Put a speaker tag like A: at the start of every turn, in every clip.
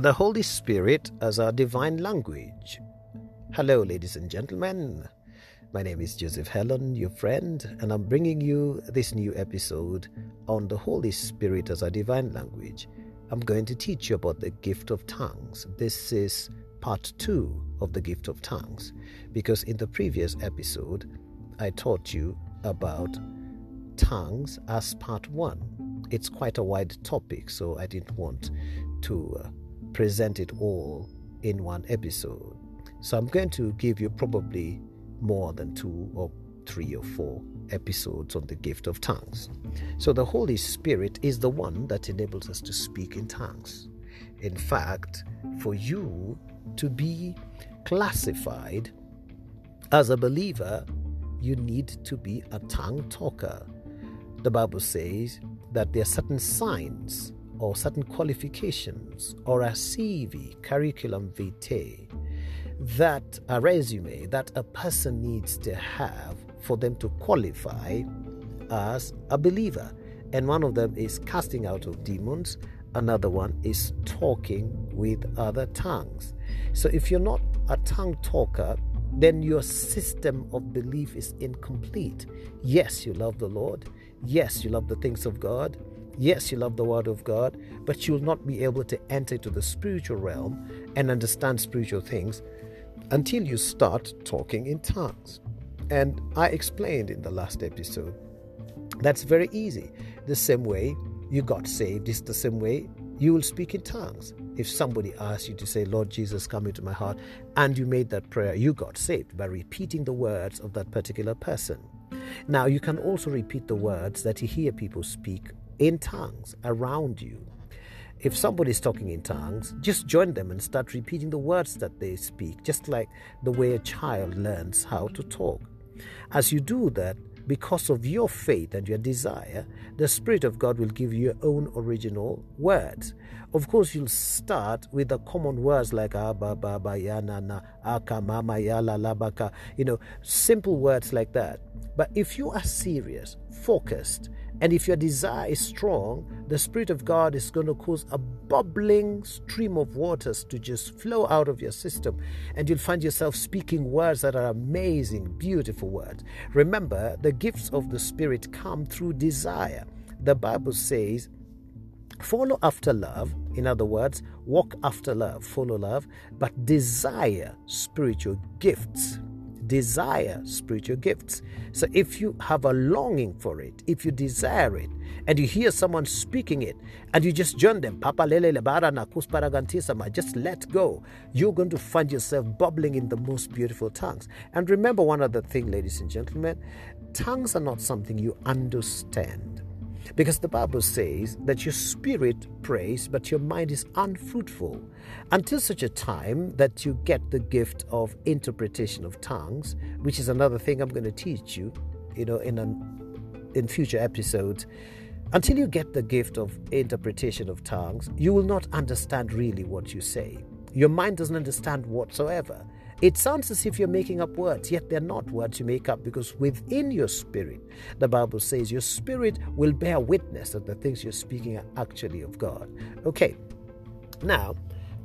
A: the Holy Spirit as our divine language. Hello, ladies and gentlemen. My name is Joseph Helen, your friend, and I'm bringing you this new episode on the Holy Spirit as our divine language. I'm going to teach you about the gift of tongues. This is part two of the gift of tongues because in the previous episode, I taught you about tongues as part one. It's quite a wide topic, so I didn't want to uh, present it all in one episode. So I'm going to give you probably more than two or three or four episodes on the gift of tongues. So the Holy Spirit is the one that enables us to speak in tongues. In fact, for you to be classified as a believer, you need to be a tongue talker. The Bible says that there are certain signs or certain qualifications or a CV, curriculum vitae, that a resume that a person needs to have for them to qualify as a believer. And one of them is casting out of demons, another one is talking with other tongues. So if you're not a tongue talker, then your system of belief is incomplete. Yes, you love the Lord. Yes, you love the things of God. Yes, you love the Word of God, but you'll not be able to enter into the spiritual realm and understand spiritual things until you start talking in tongues. And I explained in the last episode that's very easy. The same way you got saved is the same way you will speak in tongues. If somebody asks you to say, Lord Jesus, come into my heart, and you made that prayer, you got saved by repeating the words of that particular person. Now, you can also repeat the words that you hear people speak in tongues around you. If somebody is talking in tongues, just join them and start repeating the words that they speak, just like the way a child learns how to talk. As you do that, because of your faith and your desire, the Spirit of God will give you your own original words. Of course, you'll start with the common words like ah, Abba, Baba, Yana, Na, Aka, ah, Mama, Yala, Labaka, you know, simple words like that. But if you are serious, focused, and if your desire is strong, the Spirit of God is going to cause a bubbling stream of waters to just flow out of your system. And you'll find yourself speaking words that are amazing, beautiful words. Remember, the gifts of the Spirit come through desire. The Bible says, follow after love. In other words, walk after love, follow love, but desire spiritual gifts desire spiritual gifts. So if you have a longing for it, if you desire it, and you hear someone speaking it, and you just join them, Papa Lele Lebara Nakusparagantisama, just let go, you're going to find yourself bubbling in the most beautiful tongues. And remember one other thing, ladies and gentlemen tongues are not something you understand. Because the Bible says that your spirit prays, but your mind is unfruitful until such a time that you get the gift of interpretation of tongues, which is another thing I'm going to teach you, you know, in an, in future episodes. Until you get the gift of interpretation of tongues, you will not understand really what you say. Your mind doesn't understand whatsoever. It sounds as if you're making up words, yet they're not words you make up because within your spirit, the Bible says your spirit will bear witness that the things you're speaking are actually of God. Okay, now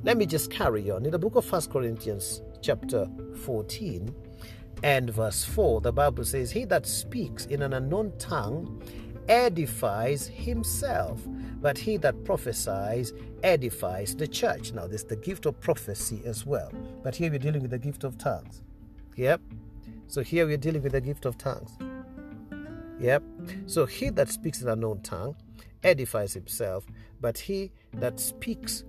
A: let me just carry on. In the book of First Corinthians, chapter 14 and verse 4, the Bible says, He that speaks in an unknown tongue edifies himself, but he that prophesies edifies the church. Now, there's the gift of prophecy as well, but here we're dealing with the gift of tongues. Yep. So here we're dealing with the gift of tongues. Yep. So he that speaks in an unknown tongue edifies himself, but he that speaks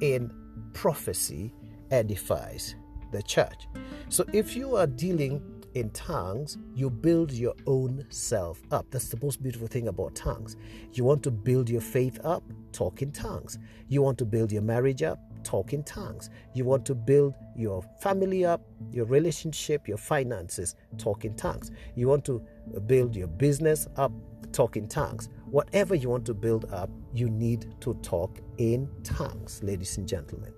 A: in prophecy edifies the church. So if you are dealing in tongues, you build your own self up. That's the most beautiful thing about tongues. You want to build your faith up, talk in tongues. You want to build your marriage up, talk in tongues. You want to build your family up, your relationship, your finances, talk in tongues. You want to build your business up, talk in tongues. Whatever you want to build up, you need to talk in tongues, ladies and gentlemen.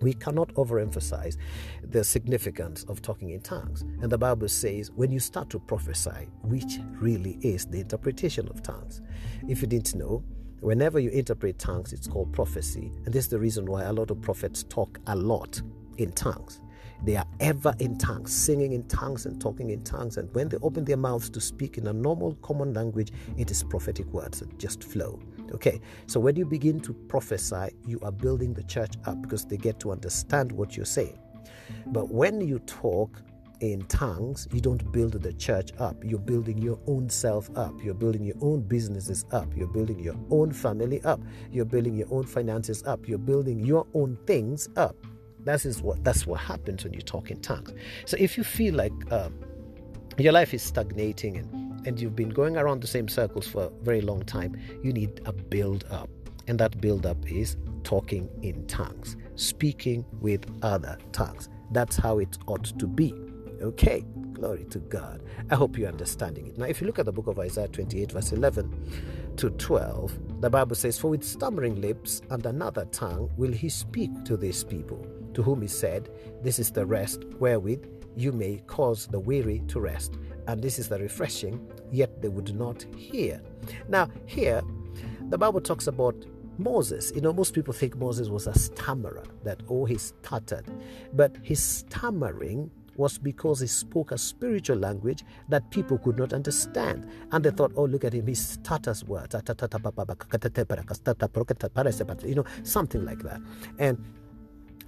A: We cannot overemphasize the significance of talking in tongues. And the Bible says when you start to prophesy, which really is the interpretation of tongues. If you didn't know, Whenever you interpret tongues, it's called prophecy. And this is the reason why a lot of prophets talk a lot in tongues. They are ever in tongues, singing in tongues and talking in tongues. And when they open their mouths to speak in a normal, common language, it is prophetic words that just flow. Okay, so when you begin to prophesy, you are building the church up because they get to understand what you're saying. But when you talk in tongues, you don't build the church up. You're building your own self up. You're building your own businesses up. You're building your own family up. You're building your own finances up. You're building your own things up. That is what that's what happens when you talk in tongues. So if you feel like um, your life is stagnating and, and you've been going around the same circles for a very long time, you need a build up. And that build up is talking in tongues, speaking with other tongues. That's how it ought to be. Okay, glory to God. I hope you're understanding it. Now, if you look at the book of Isaiah 28, verse 11 to 12, the Bible says, For with stammering lips and another tongue will he speak to these people to whom he said, This is the rest wherewith you may cause the weary to rest, and this is the refreshing, yet they would not hear. Now, here, the Bible talks about Moses. You know, most people think Moses was a stammerer, that, oh, he stuttered. But his stammering was because he spoke a spiritual language that people could not understand. And they thought, oh, look at him, he stutters words. You know, something like that. And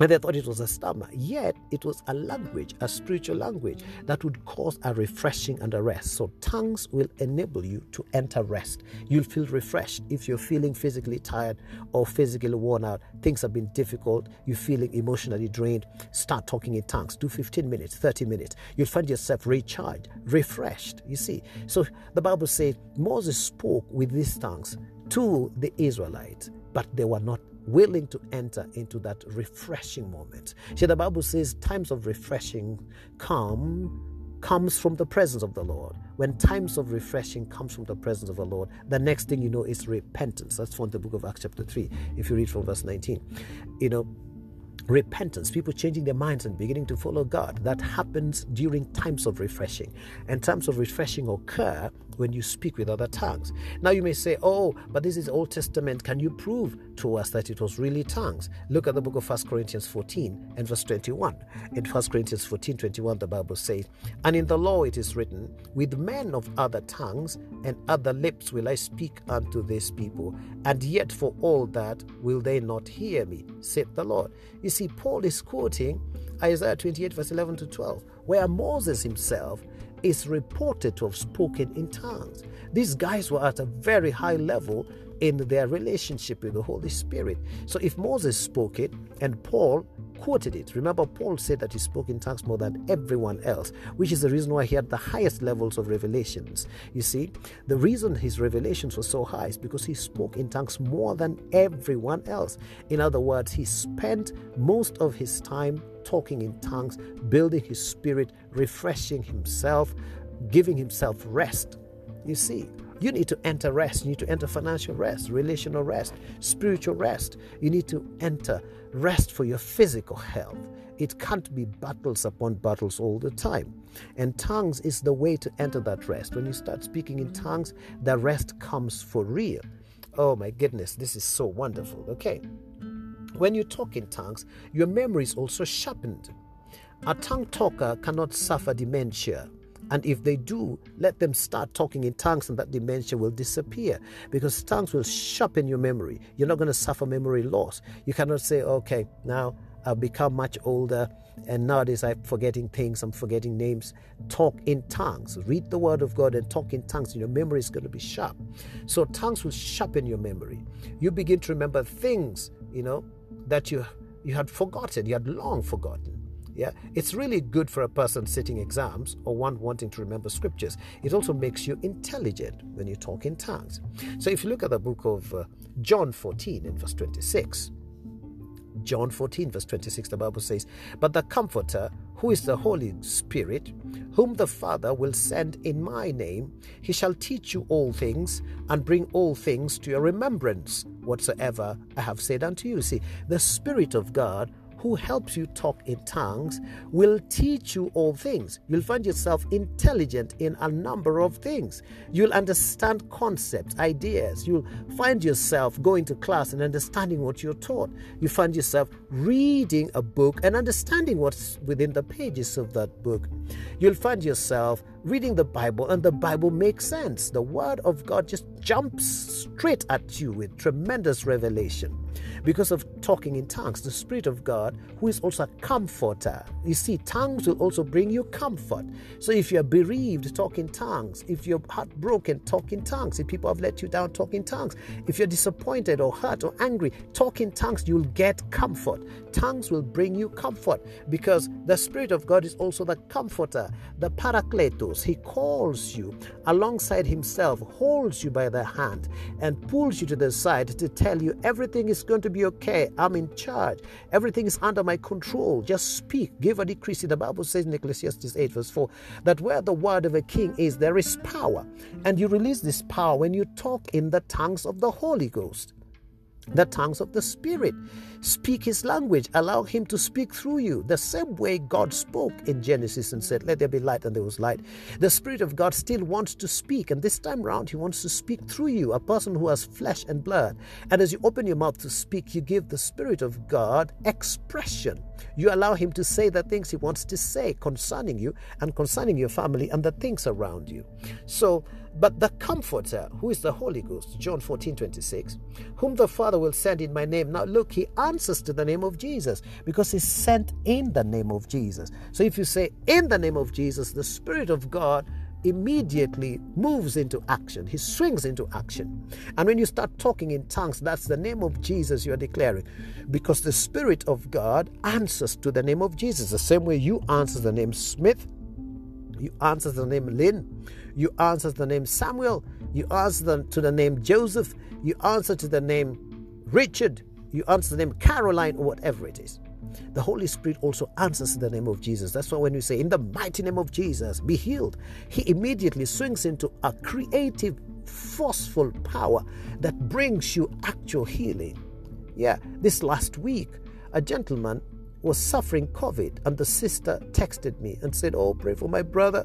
A: and they thought it was a stammer. Yet it was a language, a spiritual language that would cause a refreshing and a rest. So tongues will enable you to enter rest. You'll feel refreshed if you're feeling physically tired or physically worn out. Things have been difficult. You're feeling emotionally drained. Start talking in tongues. Do 15 minutes, 30 minutes. You'll find yourself recharged, refreshed. You see. So the Bible says Moses spoke with these tongues to the Israelites, but they were not willing to enter into that refreshing moment. See, the Bible says times of refreshing come comes from the presence of the Lord. When times of refreshing comes from the presence of the Lord, the next thing you know is repentance. That's from the book of Acts chapter 3, if you read from verse 19. You know, repentance, people changing their minds and beginning to follow God. That happens during times of refreshing. And times of refreshing occur when you speak with other tongues. Now you may say, oh, but this is Old Testament. Can you prove to us that it was really tongues? Look at the book of 1 Corinthians 14 and verse 21. In 1 Corinthians 14 21, the Bible says, And in the law it is written, With men of other tongues and other lips will I speak unto this people, and yet for all that will they not hear me, saith the Lord. You see, Paul is quoting Isaiah 28, verse 11 to 12, where Moses himself is reported to have spoken in tongues. These guys were at a very high level in their relationship with the Holy Spirit. So if Moses spoke it and Paul quoted it, remember Paul said that he spoke in tongues more than everyone else, which is the reason why he had the highest levels of revelations. You see, the reason his revelations were so high is because he spoke in tongues more than everyone else. In other words, he spent most of his time talking in tongues, building his spirit, refreshing himself, giving himself rest. You see, you need to enter rest. You need to enter financial rest, relational rest, spiritual rest. You need to enter rest for your physical health. It can't be battles upon battles all the time. And tongues is the way to enter that rest. When you start speaking in tongues, the rest comes for real. Oh my goodness, this is so wonderful. Okay. When you talk in tongues, your memory is also sharpened. A tongue talker cannot suffer dementia. And if they do, let them start talking in tongues and that dementia will disappear because tongues will sharpen your memory. You're not going to suffer memory loss. You cannot say, okay, now I've become much older and nowadays I'm forgetting things, I'm forgetting names. Talk in tongues. Read the word of God and talk in tongues. Your memory is going to be sharp. So tongues will sharpen your memory. You begin to remember things, you know, that you you had forgotten, you had long forgotten. Yeah, it's really good for a person sitting exams or one wanting to remember scriptures. It also makes you intelligent when you talk in tongues. So if you look at the book of uh, John 14 and verse 26, John 14, verse 26, the Bible says, But the Comforter, who is the Holy Spirit, whom the Father will send in my name, he shall teach you all things and bring all things to your remembrance, whatsoever I have said unto you. See, the Spirit of God who helps you talk in tongues will teach you all things. You'll find yourself intelligent in a number of things. You'll understand concepts, ideas. You'll find yourself going to class and understanding what you're taught. You find yourself reading a book and understanding what's within the pages of that book. You'll find yourself reading the Bible and the Bible makes sense. The Word of God just jumps straight at you with tremendous revelation because of talking in tongues. The Spirit of God, who is also a comforter. You see, tongues will also bring you comfort. So if you're bereaved, talk in tongues. If you're heartbroken, talk in tongues. If people have let you down, talk in tongues. If you're disappointed or hurt or angry, talk in tongues. You'll get comfort. Tongues will bring you comfort because the Spirit of God is also the comforter, the He calls you alongside Himself, holds you by the hand, and pulls you to the side to tell you everything is going to be okay. I'm in charge. Everything is under my control. Just speak. Give a decree. The Bible says in Ecclesiastes 8, verse 4, that where the word of a king is, there is power. And you release this power when you talk in the tongues of the Holy Ghost the tongues of the Spirit. Speak His language. Allow Him to speak through you. The same way God spoke in Genesis and said, Let there be light, and there was light. The Spirit of God still wants to speak, and this time round, He wants to speak through you, a person who has flesh and blood. And as you open your mouth to speak, you give the Spirit of God expression. You allow Him to say the things He wants to say concerning you and concerning your family and the things around you. So, but the Comforter, who is the Holy Ghost, John 14 26, whom the Father will send in my name. Now, look, he answers to the name of Jesus because he's sent in the name of Jesus. So, if you say in the name of Jesus, the Spirit of God immediately moves into action. He swings into action. And when you start talking in tongues, that's the name of Jesus you are declaring. Because the Spirit of God answers to the name of Jesus. The same way you answer the name Smith, you answer the name Lynn, you answer to the name Samuel, you answer to the name Joseph, you answer to the name Richard, you answer the name Caroline, or whatever it is. The Holy Spirit also answers the name of Jesus. That's why when we say, In the mighty name of Jesus, be healed, He immediately swings into a creative, forceful power that brings you actual healing. Yeah, this last week, a gentleman was suffering COVID, and the sister texted me and said, Oh, pray for my brother.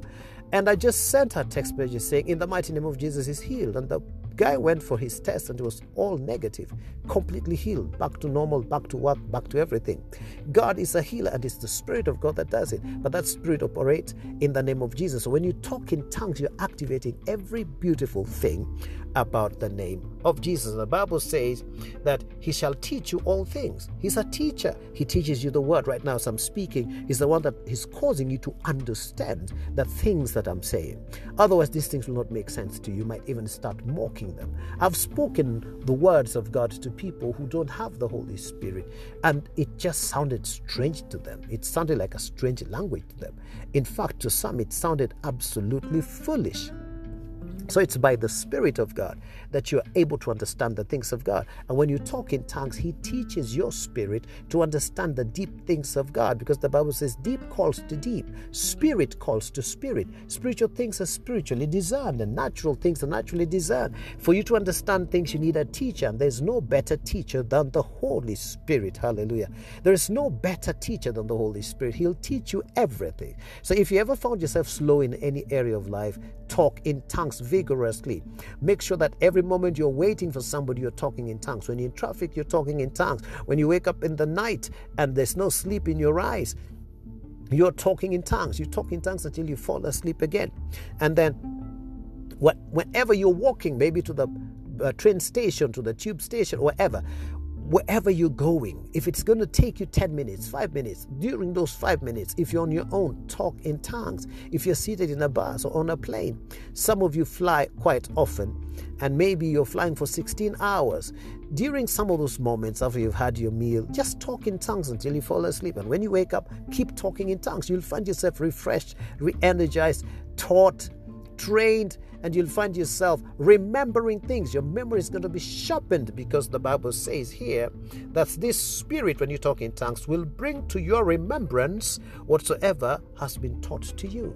A: And I just sent her text message saying, In the mighty name of Jesus, he's healed. And the guy went for his test and it was all negative, completely healed, back to normal, back to work, back to everything. God is a healer and it's the Spirit of God that does it. But that Spirit operates in the name of Jesus. So when you talk in tongues, you're activating every beautiful thing about the name of Jesus. The Bible says that He shall teach you all things. He's a teacher. He teaches you the word. Right now, as I'm speaking, He's the one that is causing you to understand the things that I'm saying. Otherwise, these things will not make sense to you. You might even start mocking them. I've spoken the words of God to people who don't have the Holy Spirit, and it just sounded strange to them. It sounded like a strange language to them. In fact, to some, it sounded absolutely foolish. So it's by the Spirit of God that you are able to understand the things of God. And when you talk in tongues, He teaches your spirit to understand the deep things of God because the Bible says deep calls to deep, spirit calls to spirit. Spiritual things are spiritually discerned, and natural things are naturally discerned. For you to understand things, you need a teacher, and there's no better teacher than the Holy Spirit. Hallelujah. There is no better teacher than the Holy Spirit. He'll teach you everything. So if you ever found yourself slow in any area of life, talk in tongues vigorously. Make sure that every moment you're waiting for somebody, you're talking in tongues. When you're in traffic, you're talking in tongues. When you wake up in the night and there's no sleep in your eyes, you're talking in tongues. You talk in tongues until you fall asleep again. And then, whenever you're walking, maybe to the uh, train station, to the tube station, wherever, wherever you're going, if it's going to take you 10 minutes, 5 minutes, during those 5 minutes, if you're on your own, talk in tongues. If you're seated in a bus or on a plane, some of you fly quite often, and maybe you're flying for 16 hours. During some of those moments after you've had your meal, just talk in tongues until you fall asleep. And when you wake up, keep talking in tongues. You'll find yourself refreshed, re energized, taught, trained, and you'll find yourself remembering things. Your memory is going to be sharpened because the Bible says here that this spirit, when you talk in tongues, will bring to your remembrance whatsoever has been taught to you.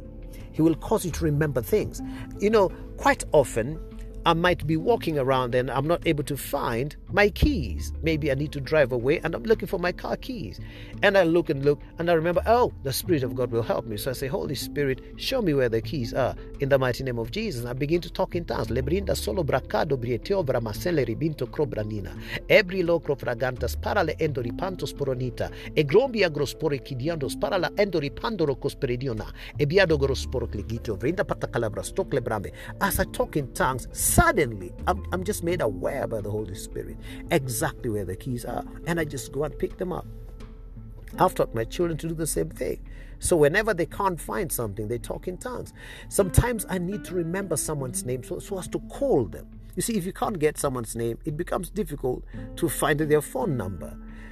A: He will cause you to remember things. You know, quite often I might be walking around and I'm not able to find my keys. Maybe I need to drive away and I'm looking for my car keys. And I look and look and I remember, oh, the Spirit of God will help me. So I say, Holy Spirit, show me where the keys are in the mighty name of Jesus. And I begin to talk in tongues. Lebrinda. As I talk in tongues, suddenly I'm, I'm just made aware by the Holy Spirit exactly where the keys are. And I just go and pick them up. I've taught my children to do the same thing. So whenever they can't find something, they talk in tongues. Sometimes I need to remember someone's name so, so as to call them. You see, if you can't get someone's name, it becomes difficult to find their phone number.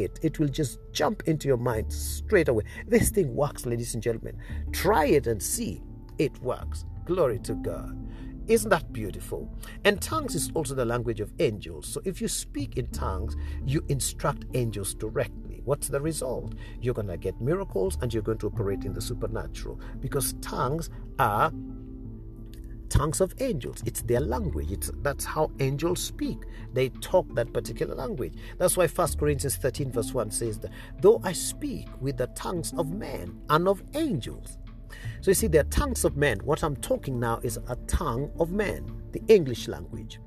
A: it it, will just jump into your mind straight away. This thing works, ladies and gentlemen. Try it and see it works. Glory to God. Isn't that beautiful? And tongues is also the language of angels. So if you speak in tongues, you instruct angels directly. What's the result? You're going to get miracles and you're going to operate in the supernatural because tongues are tongues of angels. It's their language. It's, that's how angels speak. They talk that particular language. That's why 1 Corinthians 13, verse 1 says that, though I speak with the tongues of men and of angels. So you see, the tongues of men. What I'm talking now is a tongue of men, the English language.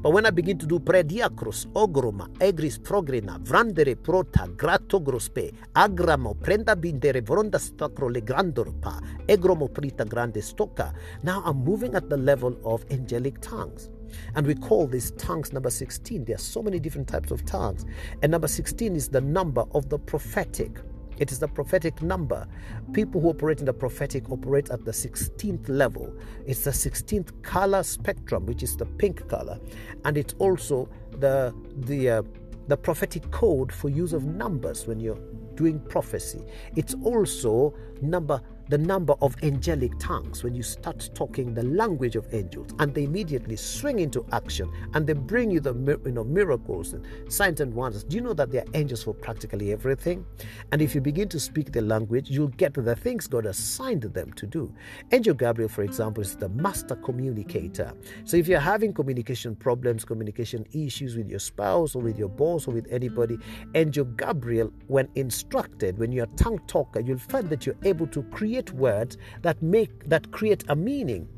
A: But when I begin to do prediacros, ogroma, egris progrena, vrandere prota, grato grospe, agramo, prenda bindere, vronda stacro le grandorpa, egromo prita grande stoka, now I'm moving at the level of angelic tongues. And we call these tongues number 16. There are so many different types of tongues. And number 16 is the number of the prophetic. It is the prophetic number. People who operate in the prophetic operate at the 16th level. It's the 16th color spectrum, which is the pink color, and it's also the the uh, the prophetic code for use of numbers when you're doing prophecy. It's also number the number of angelic tongues when you start talking the language of angels and they immediately swing into action and they bring you the you know miracles and signs and wonders. Do you know that they are angels for practically everything? And if you begin to speak the language you'll get the things god assigned them to do. Angel gabriel for example is the master communicator. So if you're having communication problems communication issues with your spouse or with your boss or with anybody angel gabriel when instructed when you're a tongue talker you'll find that you're able to create create words that make that create a meaning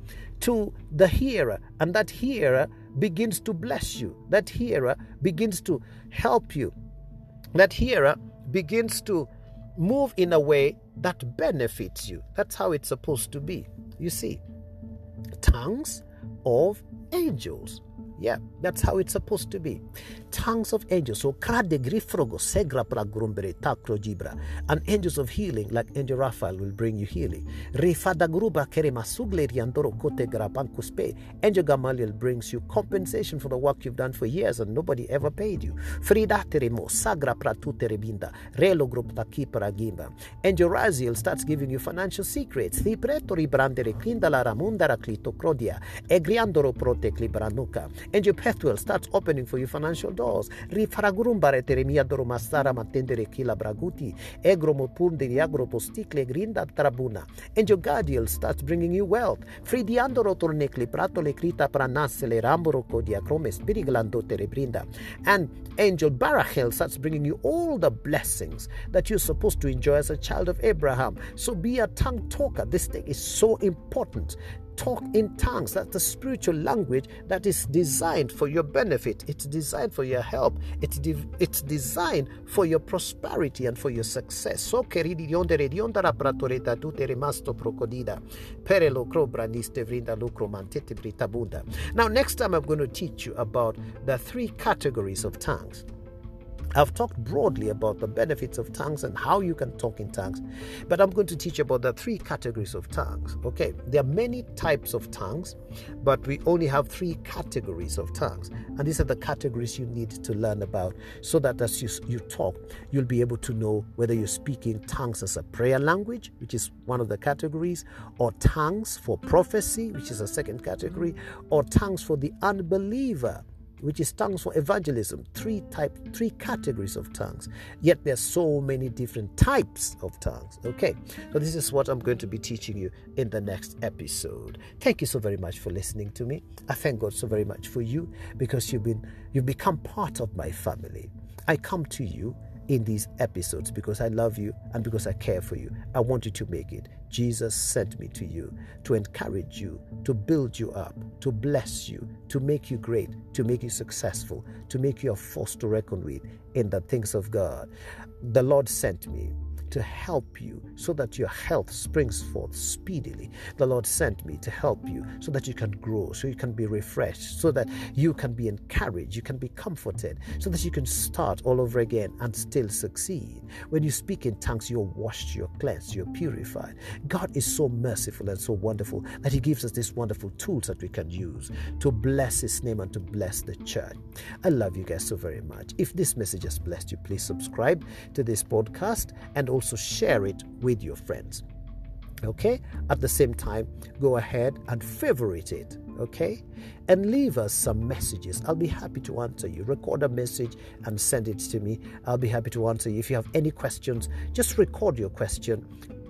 A: to the hearer and that hearer begins to bless you. That hearer begins to help you. That hearer begins to move in a way that benefits you. That's how it's supposed to be. You see tongues of angels yeah, that's how it's supposed to be. Tongues of angels. So krade grifrogo segra pragurumbere takro jibra. And angels of healing, like Angel Raphael, will bring you healing. Refada gruba kere masugle riandoro kote grabankuspe. Angel Gamaliel brings you compensation for the work you've done for years and nobody ever paid you. Fridatere mo sagra pratutere binda. Relo grupta kipra gimba. Angel Raziel starts giving you financial secrets. Thi pretori brandere kindala ramundara clito crodia. Egriandoro prote clibranuka and your pathway starts opening for you financial doors. Rifaragurumbare teremia doromasara matendere kila braguti, egromo punde agropo sticle grinda trabuna. And your guardian starts bringing you wealth. Fridiandoro tornekli prato le krita pranasse ramboro kodiacrome spiriglando terebrinda. And angel Barachel starts bringing you all the blessings that you're supposed to enjoy as a child of Abraham. So be a tongue talker. This thing is so important talk in tongues. That's the spiritual language that is designed for your benefit. It's designed for your help. It's, de- it's designed for your prosperity and for your success. Now, next time I'm going to teach you about the three categories of tongues. I've talked broadly about the benefits of tongues and how you can talk in tongues, but I'm going to teach you about the three categories of tongues. Okay, there are many types of tongues, but we only have three categories of tongues, and these are the categories you need to learn about so that as you, you talk, you'll be able to know whether you're speaking tongues as a prayer language, which is one of the categories, or tongues for prophecy, which is a second category, or tongues for the unbeliever which is tongues for evangelism three type three categories of tongues. Yet there are so many different types of tongues. Okay so this is what i'm going to be teaching you in the next episode. Thank you so very much for listening to me. I thank god so very much for you because you've been you've become part of my family. I come to you in these episodes because I love you and because I care for you. I want you to make it. Jesus sent me to you to encourage you, to build you up, to bless you, to make you great, to make you successful, to make you a force to reckon with in the things of God. The Lord sent me to help you so that your health springs forth speedily. The Lord sent me to help you so that you can grow, so you can be refreshed, so that you can be encouraged, you can be comforted, so that you can start all over again and still succeed. When you speak in tongues, you're washed, you're cleansed, you're purified. God is so merciful and so wonderful that He gives us these wonderful tools that we can use to bless His name and to bless the church. I love you guys so very much. If this message has blessed you, please subscribe to this podcast and also share it with your friends. Okay? At the same time, go ahead and favorite it. Okay? And leave us some messages. I'll be happy to answer you. Record a message and send it to me. I'll be happy to answer you. If you have any questions, just record your question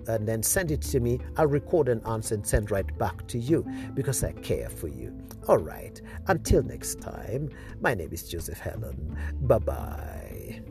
A: and then send it to me. I'll record an answer and send right back to you because I care for you. All right. Until next time, my name is Joseph Helen. Bye bye.